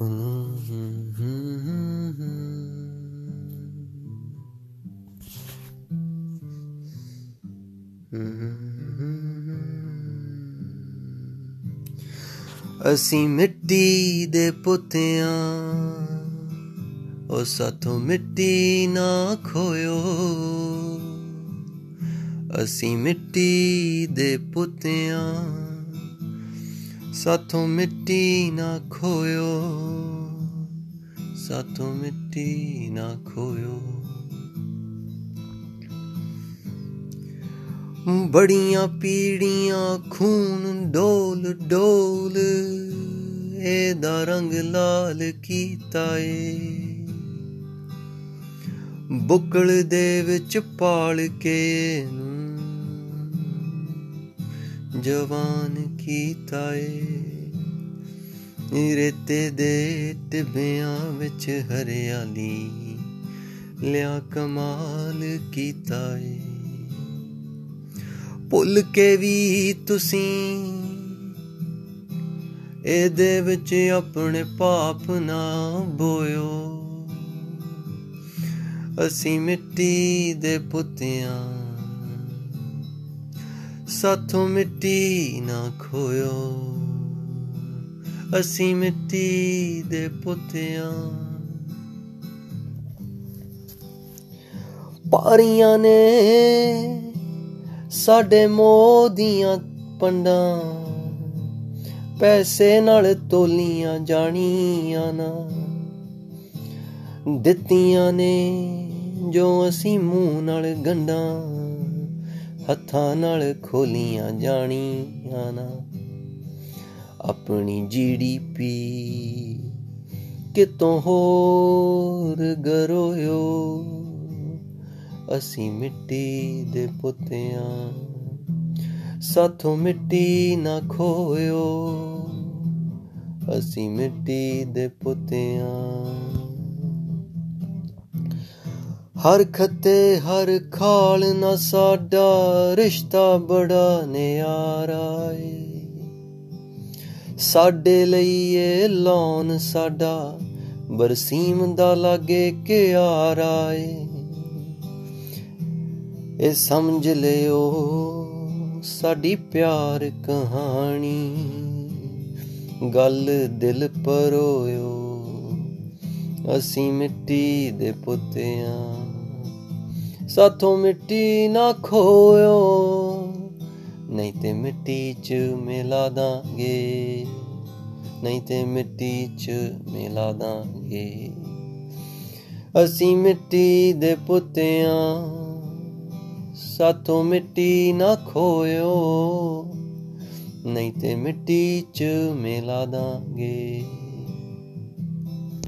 ਅਸੀਂ ਮਿੱਟੀ ਦੇ ਪੁੱਤਿਆਂ ਉਹ ਸਾਥੋਂ ਮਿੱਟੀ ਨਾ ਖੋਇਓ। ਅਸੀਂ ਮਿੱਟੀ ਦੇ ਪੁੱਤਿਆਂ ਸਾਥੋਂ ਮਿੱਟੀ ਨਾ ਖੋਇਓ, ਸਾਥੋਂ ਮਿੱਟੀ ਨਾ ਖੋਇਓ। ਬੜੀਆਂ ਪੀੜੀਆਂ ਖੂਨ ਡੋਲ ਡੋਲ, ਇਹਦਾ ਰੰਗ ਲਾਲ ਕੀਤਾ ਏ। ਬੁਕਲ ਦੇ ਵਿੱਚ ਪਾਲ ਕੇ ਜਵਾਨ ਕੀਤਾ ਏ ਰੇਤੇ ਦੇ ਟਿਬਿਆਂ ਵਿੱਚ ਹਰਿਆਲੀ ਲਿਆ ਕਮਾਲ ਕੀਤਾ ਏ ਭੁੱਲ ਕੇ ਵੀ ਤੁਸੀਂ ਇਹਦੇ ਵਿੱਚ ਆਪਣੇ ਪਾਪ ਨਾ ਬੋਇਓ। ਅਸੀਂ ਮਿੱਟੀ ਦੇ ਪੁੱਤਿਆਂ ਸਾਥੋਂ ਮਿੱਟੀ ਨਾ ਖੋਇਓ। ਅਸੀਂ ਮਿੱਟੀ ਦੇ ਪੁੱਤਿਆਂ। ਪਾਰੀਆਂ ਨੇ ਸਾਡੇ ਮੋਦੀਆਂ ਪੰਡਾਂ। ਪੈਸੇ ਨਾਲ ਤੋਲੀਆਂ ਜਾਣੀਆਂ ਨਾ। ਦਿੱਤੀਆਂ ਨੇ ਜੋ ਅਸੀਂ ਮੂੰਹ ਨਾਲ ਗੰਡਾਂ ਹੱਥਾਂ ਨਾਲ ਖੋਲੀਆਂ ਜਾਣੀਆਂ ਨਾ। ਆਪਣੀ ਜੀਡੀਪੀ ਕਿਤੋਂ ਹੋਰ ਗਰੋਇਓ? ਅਸੀਂ ਮਿੱਟੀ ਦੇ ਪੁੱਤਿਆਂ, ਸਾਥੋਂ ਮਿੱਟੀ ਨਾ ਖੋਇਓ। ਅਸੀਂ ਮਿੱਟੀ ਦੇ ਪੁੱਤਿਆਂ। ਹਰ ਖੱਤੇ, ਹਰ ਖਾਲ ਨਾ ਸਾਡਾ ਰਿਸ਼ਤਾ ਬੜਾ ਨਿਆਰਾ ਏ। ਸਾਡੇ ਲਈ ਇਹ ਲੋਨ ਸਾਡਾ, ਬਰਸੀਮ ਦਾ ਲਾਗੇ ਕਿਆਰਾ ਏ। ਇਹ ਸਮਝ ਲਿਓ ਸਾਡੀ ਪਿਆਰ ਕਹਾਣੀ, ਗੱਲ ਦਿਲ ਪਰੋਇਓ, ਅਸੀਂ ਮਿੱਟੀ ਦੇ ਪੁੱਤਿਆਂ ਸਾਥੋਂ ਮਿੱਟੀ ਨਾ ਖੋਇਓ, ਨਹੀਂ ਤੇ ਮਿੱਟੀ 'ਚ ਮਿਲਾ ਦਾਂਗੇ। ਨਹੀਂ ਤੇ ਮਿੱਟੀ 'ਚ ਮਿਲਾ ਦਾਂਗੇ। ਅਸੀਂ ਮਿੱਟੀ ਦੇ ਪੁੱਤਿਆਂ, ਸਾਥੋਂ ਮਿੱਟੀ ਨਾ ਖੋਇਓ, ਨਹੀਂ ਤੇ ਮਿੱਟੀ 'ਚ ਮਿਲਾ ਦਾਂਗੇ।